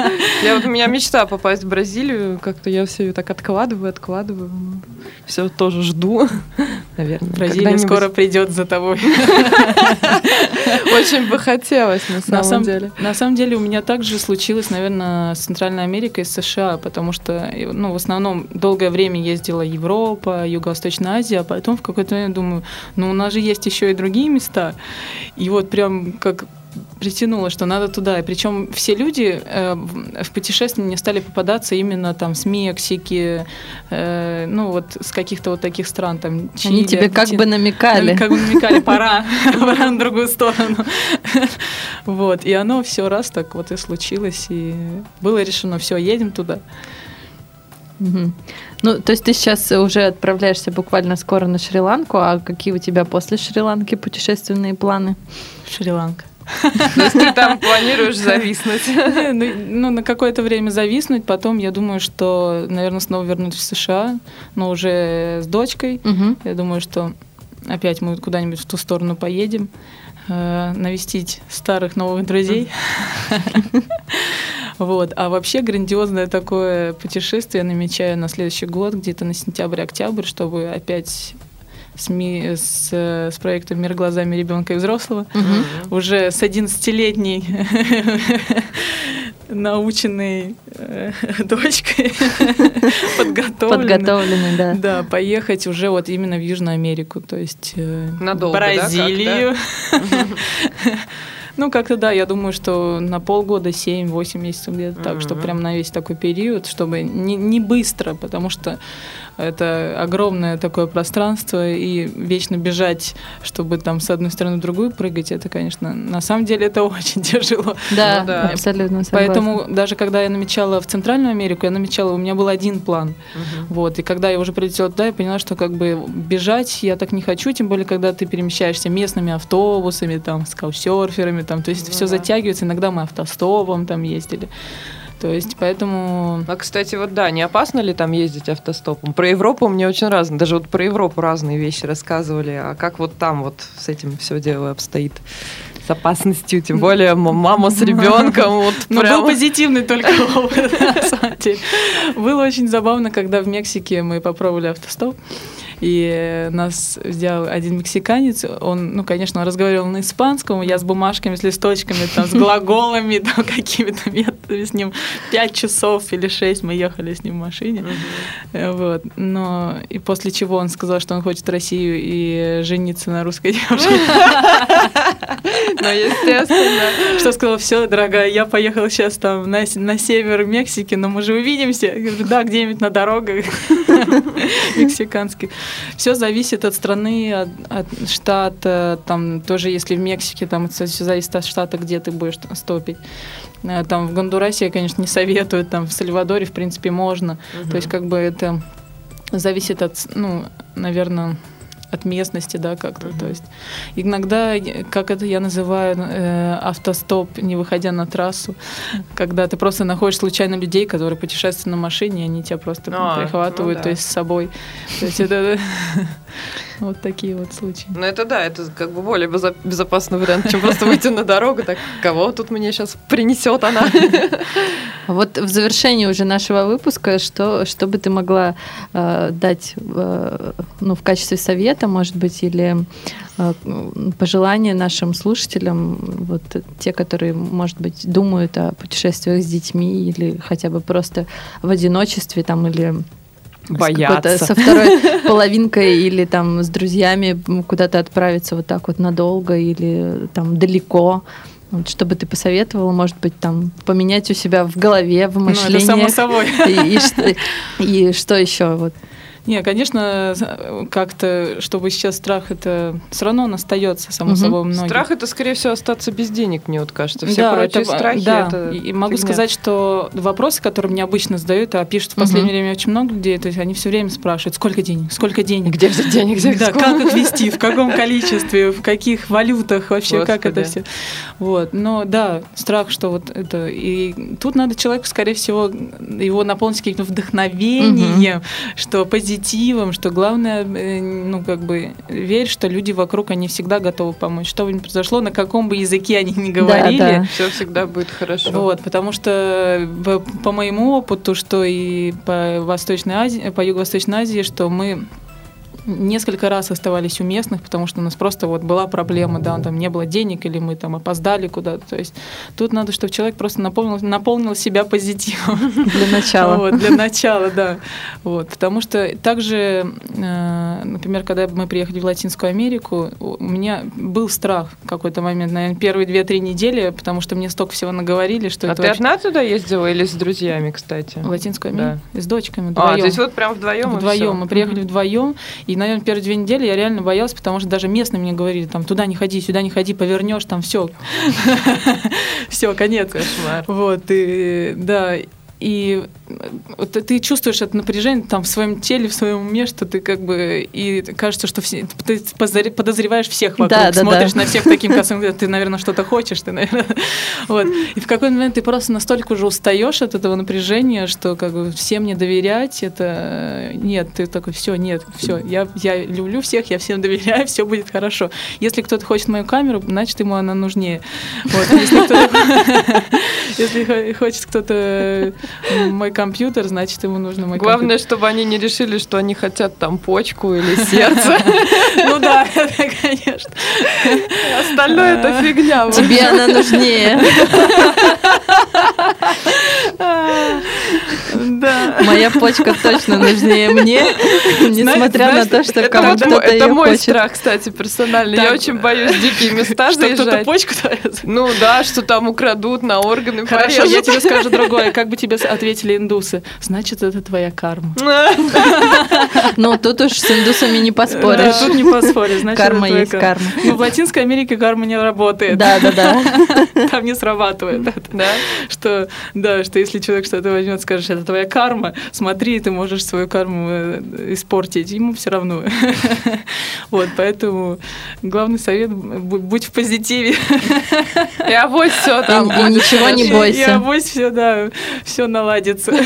Я вот у меня мечта попасть в Бразилию, как-то я все ее так откладываю, откладываю. Все тоже жду, наверное. Бразилия скоро придет за тобой. Очень бы хотелось, на самом деле. На самом деле у меня также случилось, наверное, с Центральной Америкой, с США, потому что, ну, в основном долгое время ездила Европа, Юго-Восточная Азия, а потом в какой-то момент думаю, ну, у нас же есть еще и другие места. И вот прям как притянуло, что надо туда. И причем все люди э, в путешествии не стали попадаться именно там с Мексики, э, ну вот с каких-то вот таких стран там. Чили, Они тебе как бы намекали. Как бы намекали, пора, пора на другую сторону. Вот, и оно все раз так вот и случилось, и было решено, все, едем туда. Угу. Ну, то есть ты сейчас уже отправляешься буквально скоро на Шри-Ланку, а какие у тебя после Шри-Ланки путешественные планы? Шри-Ланка. То есть ты там планируешь зависнуть? Ну, ну, на какое-то время зависнуть, потом я думаю, что, наверное, снова вернусь в США, но уже с дочкой. Я думаю, что опять мы куда-нибудь в ту сторону поедем, э, навестить старых новых друзей. Вот. А вообще грандиозное такое путешествие намечаю на следующий год, где-то на сентябрь-октябрь, чтобы опять с, ми, с, с проектом «Мир глазами ребенка и взрослого», угу. уже с 11-летней наученной э, дочкой, подготовленной. Подготовленной, да. Да, поехать уже вот именно в Южную Америку, то есть э, Надолго, да, Бразилию. Ну, как-то да, я думаю, что на полгода, 7-8 месяцев где-то так, что прям на весь такой период, чтобы не, не быстро, потому что это огромное такое пространство, и вечно бежать, чтобы там с одной стороны в другую прыгать, это, конечно, на самом деле это очень тяжело. Да, Ну да. абсолютно согласна. Поэтому даже когда я намечала в Центральную Америку, я намечала, у меня был один план. Мгм. Вот, и когда я уже прилетела туда, я поняла, что как бы бежать я так не хочу, тем более, когда ты перемещаешься местными автобусами, там, с каучсерферами, там, то есть Ну все да. затягивается, иногда мы автостопом там ездили. То есть, поэтому... А, кстати, вот да, не опасно ли там ездить автостопом? Про Европу мне очень разные, даже вот про Европу разные вещи рассказывали. А как вот там вот с этим все дело обстоит? С опасностью, тем более мама с ребенком. Вот Ну, прям. был позитивный только опыт, на самом деле. Было очень забавно, когда в Мексике мы попробовали автостоп, и нас взял один мексиканец, он, ну, конечно, он разговаривал на испанском, я с бумажками, с листочками, там, с глаголами, там, какими-то методами с ним. Пять часов или шесть мы ехали с ним в машине. Э, Вот. Но и после чего он сказал, что он хочет Россию и жениться на русской девушке. Ну, естественно. Что сказал, все, дорогая, я поехала сейчас там на, на север Мексики, но мы же увидимся. Я говорю, да, где-нибудь на дорогах мексиканских. Все зависит от страны, от, от штата. Там тоже, если в Мексике, там все зависит от штата, где ты будешь стопить. Э, Там в Гондурасе, я, конечно, не советую, там в Сальвадоре, в принципе, можно. То есть, как бы это зависит от, ну, наверное, от местности, да, как-то. То есть иногда, как это я называю, э, автостоп, не выходя на трассу, когда ты просто находишь случайно людей, которые путешествуют на машине, и они тебя просто А, прихватывают, ну да. то есть с собой. То есть это вот такие вот случаи. Ну, это да, это как бы более безо- безопасный вариант, чем просто выйти на дорогу. Так, кого тут мне сейчас принесет она? Вот в завершении уже нашего выпуска, что, что бы ты могла э, дать э, ну, в качестве совета, может быть, или э, пожелания нашим слушателям, вот те, которые, может быть, думают о путешествиях с детьми или хотя бы просто в одиночестве там или Бояться. со второй половинкой или там с друзьями куда-то отправиться вот так вот надолго или там далеко. Вот, что бы ты посоветовала, может быть, там поменять у себя в голове, в Ну, это мышлении. само собой. И, и что, и что еще? Вот. Не, конечно, как-то, чтобы сейчас страх, это все равно он остается, само Мгм. собой, у многих. Страх это, скорее всего, остаться без денег, мне вот кажется. Все Да, прочие это- страхи да. это И, могу фигня. сказать, что вопросы, которые мне обычно задают, а пишут в последнее время очень много людей, то есть они все время спрашивают, сколько денег, сколько денег, Где взять денег? Где да, как их вести, в каком количестве, в каких валютах вообще, как это Господи. все. Вот, но да, страх, что вот это и тут надо человеку, скорее всего, его наполнить каким-то вдохновением, что позитивом, что главное, э, ну как бы верь, что люди вокруг они всегда готовы помочь, что бы ни произошло, на каком бы языке они ни говорили. да. Все всегда будет хорошо. Вот, потому что в- по моему опыту, что и по Восточной Азии, по Юго-Восточной Азии, что мы несколько раз оставались у местных, потому что у нас просто вот была проблема, да, там не было денег или мы там опоздали куда-то. То есть тут надо, чтобы человек просто наполнил, наполнил себя позитивом. Для начала. Вот, для начала, да. Вот, потому что также, э, например, когда мы приехали в Латинскую Америку, у меня был страх в какой-то момент, наверное, первые две-три недели, потому что мне столько всего наговорили, что А это ты вообще- одна туда ездила или с друзьями, кстати? в Латинскую Да. Америку с дочками А, вдвоем. то есть вот прям вдвоем Вдвоем. Мы приехали вдвоем. И, наверное, первые две недели я реально боялась, потому что даже местные мне говорили, там, туда не ходи, сюда не ходи, повернешь, там все. Все, конец. Кошмар. Вот, и да. И ты чувствуешь это напряжение там в своем теле, в своем уме, что ты как бы и кажется, что все, ты подозреваешь всех вокруг, Да, да, смотришь да. на всех таким косым, ты, наверное, что-то хочешь, ты, наверное, вот. И в какой-то момент ты просто настолько уже устаешь от этого напряжения, что как бы всем не доверять, это нет, ты такой, все, нет, все, я, я люблю всех, я всем доверяю, все будет хорошо. Если кто-то хочет мою камеру, значит ему она нужнее. Вот, если хочет кто-то мой компьютер, значит ему нужно мой Главное, чтобы они не решили, что они хотят там почку или сердце. компьютер. Ну да, это, конечно. Остальное это фигня. Тебе она нужнее. Твоя почка точно нужнее мне, несмотря на то, что это, кто-то Это мой страх, кстати, персональный. Я очень боюсь дикие места заезжать. почку Ну да, что там украдут, на органы Хорошо, я тебе скажу другое. Как бы тебе ответили индусы? Значит, это твоя карма. Ну, тут уж с индусами не поспоришь. тут не поспоришь. Карма есть карма. Ну, в Латинской Америке карма не работает. Да, да, да. Там не срабатывает. Да? Что, да, что если человек что-то возьмет, скажешь, это твоя карма, смотри, ты можешь свою карму э, испортить, ему все равно. Вот, поэтому главный совет бу- будь в позитиве. И авось все там И- ничего не бойся. И авось все, да, все наладится.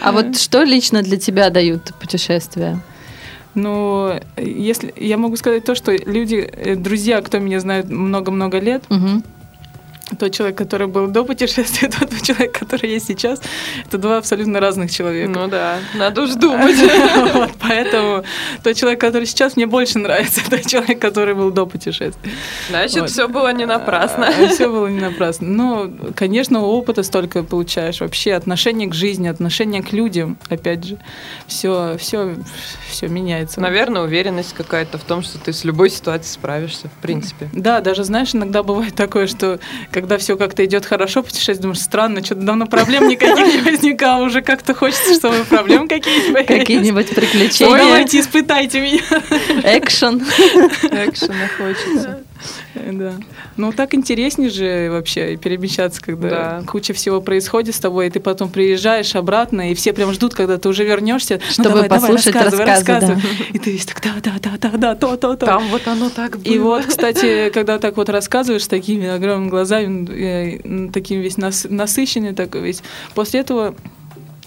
А вот что лично для тебя дают путешествия? Ну, если я могу сказать то, что люди, э, друзья, кто меня знает много-много лет, Мгм. Тот человек, который был до путешествия, тот человек, который есть сейчас, это два абсолютно разных человека. Ну да, надо уж думать. Вот, поэтому тот человек, который сейчас, мне больше нравится, тот человек, который был до путешествия. Значит, Вот. все было не напрасно. Все было не напрасно. Ну, конечно, опыта столько получаешь. Вообще отношение к жизни, отношение к людям, опять же, все, все, все меняется. Наверное, уверенность какая-то в том, что ты с любой ситуацией справишься, в принципе. Да, даже знаешь, иногда бывает такое, что когда все как-то идет хорошо, путешествие, думаешь, странно, что-то давно проблем никаких не возникало, уже как-то хочется, чтобы проблем какие-нибудь. Какие-нибудь приключения, давайте испытайте меня. экшен. Экшена хочется. Да. Ну, так интереснее же вообще перемещаться, когда Да. куча всего происходит с тобой, и ты потом приезжаешь обратно, и все прям ждут, когда ты уже вернешься. Чтобы послушать рассказы, И ты весь так, да, да, да, да, да, то, то, то. Там вот оно так было. И вот, кстати, когда так вот рассказываешь с такими огромными глазами, э, таким весь нас- насыщенный такой весь, после этого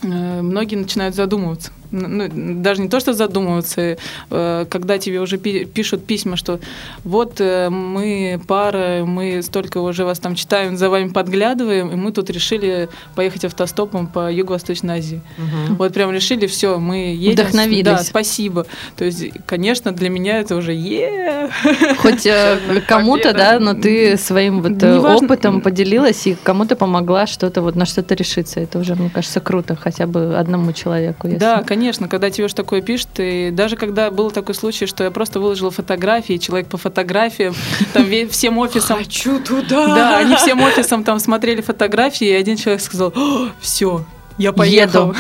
э, многие начинают задумываться. Ну, даже не то, что задумываться, э, когда тебе уже пи- пишут письма, что вот э, мы пара, мы столько уже вас там читаем, за вами подглядываем, и мы тут решили поехать автостопом по Юго-Восточной Азии. Мгм. Вот прям решили, все, мы едем. Вдохновились. Да, спасибо. То есть, конечно, для меня это уже е Хоть э, кому-то, да, но ты своим вот опытом поделилась и кому-то помогла что-то вот на что-то решиться. Это уже, мне кажется, круто, хотя бы одному человеку. Да, конечно, когда тебе уж такое пишут, и даже когда был такой случай, что я просто выложила фотографии, человек по фотографиям, там всем офисом... Хочу туда. Да, они всем офисом там смотрели фотографии, и один человек сказал, все, я поеду.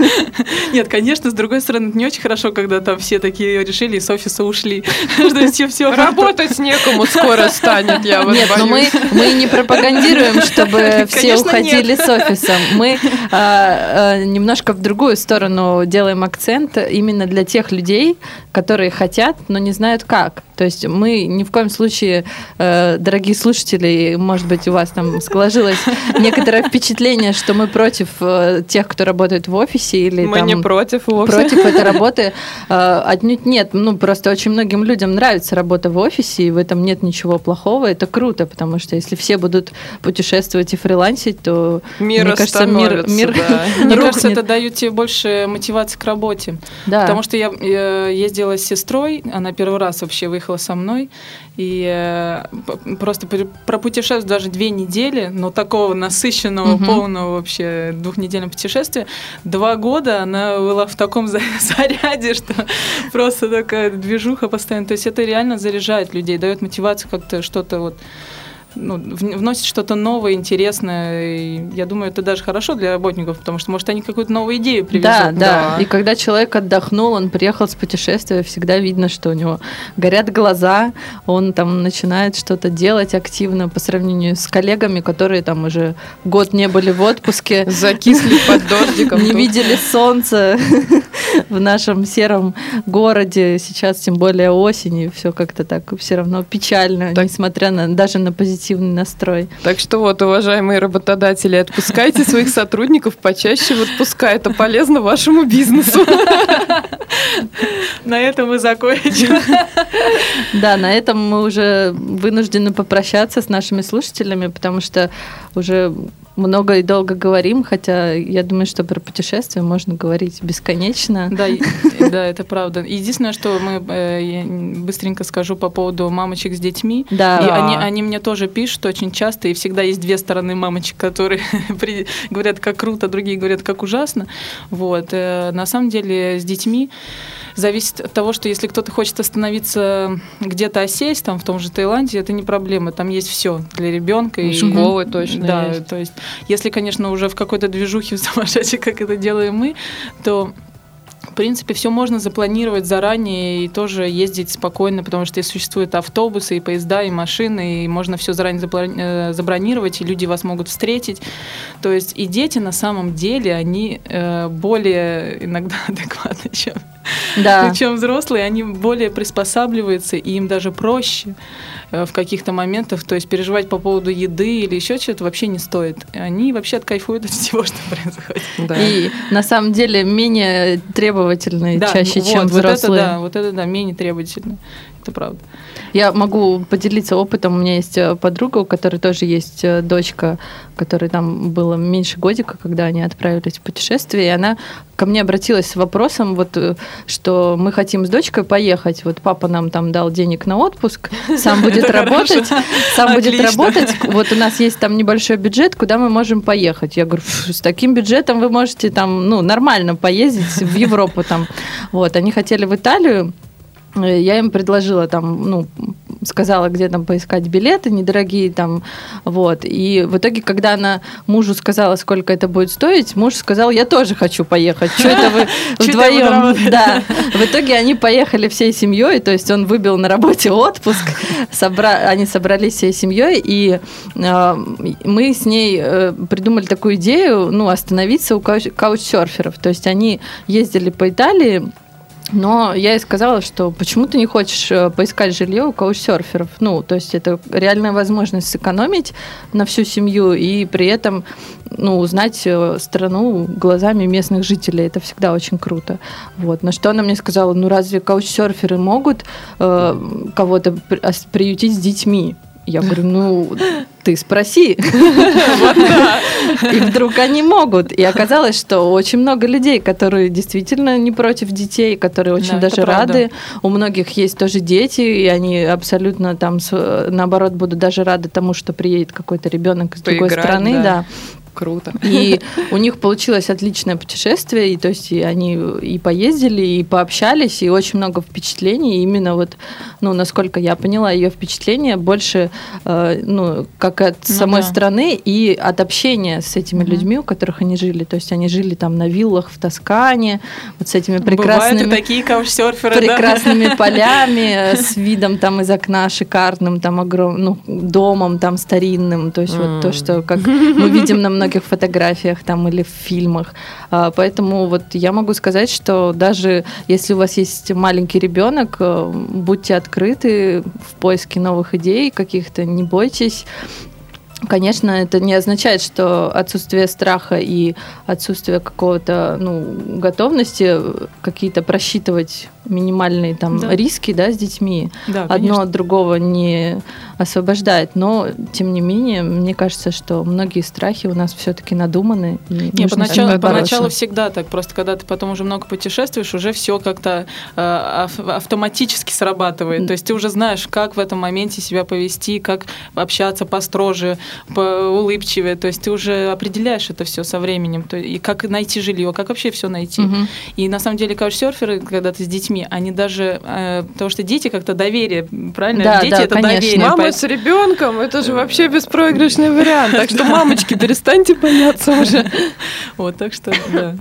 Нет, конечно, с другой стороны, это не очень хорошо, когда там все такие решили и с офиса ушли. Работать некому скоро станет, я вот Нет, но мы, мы не пропагандируем, чтобы все уходили с офисом. Мы а, а, немножко в другую сторону делаем акцент именно для тех людей, которые хотят, но не знают как. То есть мы ни в коем случае, э, дорогие слушатели, может быть, у вас там сложилось некоторое впечатление, что мы против э, тех, кто работает в офисе или Мы там не против вовсе. против этой работы. Э, Отнюдь нет. Ну, просто очень многим людям нравится работа в офисе, и в этом нет ничего плохого. Это круто, потому что если все будут путешествовать и фрилансить, то, Мир мне кажется, мир, мир да. Мне кажется, это дает тебе больше мотивации к работе. Да. Потому что я ездила с сестрой, она первый раз вообще выехала со мной, и э, просто пр- пропутешествовав даже две недели, но такого насыщенного, Мгм. полного вообще двухнедельного путешествия, два года она была в таком за- заряде, что просто такая движуха постоянно. То есть это реально заряжает людей, дает мотивацию как-то что-то вот ну, вносит что-то новое, интересное. И я думаю, это даже хорошо для работников, потому что, может, они какую-то новую идею привезут. Да, да, да. И когда человек отдохнул, он приехал с путешествия, всегда видно, что у него горят глаза, он там начинает что-то делать активно по сравнению с коллегами, которые там уже год не были в отпуске. Закисли под дождиком. не видели солнца в нашем сером городе. Сейчас тем более осень, и все как-то так все равно печально, несмотря на даже на позитивный настрой. Так что вот, уважаемые работодатели, отпускайте своих сотрудников почаще в отпуска. Это полезно вашему бизнесу. На этом мы закончим. Да, на этом мы уже вынуждены попрощаться с нашими слушателями, потому что уже много и долго говорим, хотя я думаю, что про путешествия можно говорить бесконечно. Да, да, это правда. Единственное, что мы э, быстренько скажу по поводу мамочек с детьми. Да. И они, они мне тоже пишут очень часто, и всегда есть две стороны мамочек, которые говорят, как круто, другие говорят, как ужасно. Вот. Э, на самом деле с детьми зависит от того, что если кто-то хочет остановиться где-то осесть, там в том же Таиланде, это не проблема, там есть все для ребенка. И школы точно Да, есть. то есть если, конечно, уже в какой-то движухе в сумасшедшей, как это делаем мы, то в принципе, все можно запланировать заранее и тоже ездить спокойно, потому что существуют автобусы, и поезда, и машины, и можно все заранее э, забронировать, и люди вас могут встретить. То есть и дети на самом деле, они э, более иногда адекватны, чем, да. чем взрослые, они более приспосабливаются, и им даже проще э, в каких-то моментах, то есть переживать по поводу еды или еще чего-то вообще не стоит. Они вообще откайфуют от всего, что происходит. Да. И на самом деле менее требовательные да, чаще, вот, чем вот взрослые. Это, да, вот это да, менее требовательные. Это правда. Я могу поделиться опытом. У меня есть э, подруга, у которой тоже есть э, дочка, которой там было меньше годика, когда они отправились в путешествие, и она ко мне обратилась с вопросом, вот, э, что мы хотим с дочкой поехать. Вот папа нам там дал денег на отпуск, сам будет работать, сам будет работать. Вот у нас есть там небольшой бюджет, куда мы можем поехать. Я говорю, с таким бюджетом вы можете там, ну, нормально поездить в Европу там. Вот, они хотели в Италию, я им предложила там, ну, сказала, где там поискать билеты недорогие там, вот. И в итоге, когда она мужу сказала, сколько это будет стоить, муж сказал, я тоже хочу поехать. Что это вы вдвоем? Да. В итоге они поехали всей семьей, то есть он выбил на работе отпуск, они собрались всей семьей, и э, мы с ней э, придумали такую идею, ну, остановиться у кауч... каучсерферов. То есть они ездили по Италии, но я ей сказала, что почему ты не хочешь э, поискать жилье у каучсерферов? Ну, то есть это реальная возможность сэкономить на всю семью и при этом ну, узнать э, страну глазами местных жителей. Это всегда очень круто. Вот. На что она мне сказала, ну разве каучсерферы могут э, кого-то приютить с детьми? Я говорю, ну, ты спроси. И вдруг они могут. И оказалось, что очень много людей, которые действительно не против детей, которые очень даже рады. У многих есть тоже дети, и они абсолютно там, наоборот, будут даже рады тому, что приедет какой-то ребенок из другой страны. Да круто. И у них получилось отличное путешествие, и то есть и они и поездили, и пообщались, и очень много впечатлений. И именно вот, ну, насколько я поняла, ее впечатления больше, э, ну, как от ну, самой да. страны и от общения с этими угу. людьми, у которых они жили. То есть они жили там на виллах в Тоскане, вот с этими прекрасными... Бывают и такие каучсерферы, Прекрасными да? полями, с видом там из окна шикарным, там огромным, ну, домом там старинным. То есть mm. вот то, что как мы видим на многих многих фотографиях там или в фильмах. А, поэтому вот я могу сказать, что даже если у вас есть маленький ребенок, э, будьте открыты в поиске новых идей каких-то, не бойтесь. Конечно, это не означает, что отсутствие страха и отсутствие какого-то ну, готовности какие-то просчитывать минимальные там да. риски да, с детьми. Да, Одно от другого не освобождает. Но, тем не менее, мне кажется, что многие страхи у нас все-таки надуманы. Не, поначалу, поначалу всегда так. Просто когда ты потом уже много путешествуешь, уже все как-то э, автоматически срабатывает. То есть ты уже знаешь, как в этом моменте себя повести, как общаться построже, улыбчивее. То есть ты уже определяешь это все со временем. И как найти жилье, как вообще все найти. Угу. И на самом деле каучсерферы, когда ты с детьми детьми, они даже, э, потому что дети как-то доверие, правильно? Да, дети да, это конечно. доверие. Мама поэтому... с ребенком, это же вообще беспроигрышный вариант. Так что, мамочки, перестаньте бояться уже. Вот, так что, да.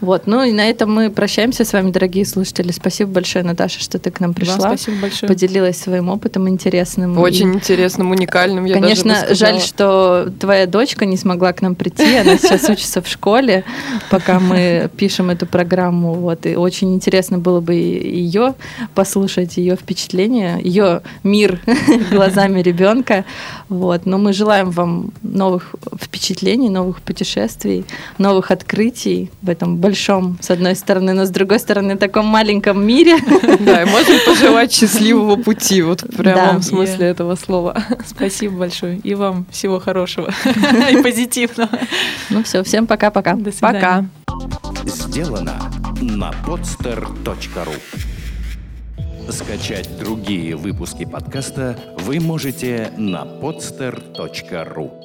Вот, ну и на этом мы прощаемся с вами, дорогие слушатели. Спасибо большое, Наташа, что ты к нам пришла. Вам спасибо большое. Поделилась своим опытом интересным. Очень и, интересным, уникальным. Я конечно, жаль, что твоя дочка не смогла к нам прийти. Она сейчас учится в школе, пока мы пишем эту программу. Вот, и очень интересно было бы ее послушать, ее впечатления, ее мир глазами ребенка. Вот, но мы желаем вам новых впечатлений впечатлений, новых путешествий, новых открытий в этом большом, с одной стороны, но с другой стороны, таком маленьком мире. Да, и можем пожелать счастливого пути, вот в прямом смысле этого слова. Спасибо большое. И вам всего хорошего и позитивного. Ну все, всем пока-пока. До свидания. Пока. Сделано на podster.ru Скачать другие выпуски подкаста вы можете на podster.ru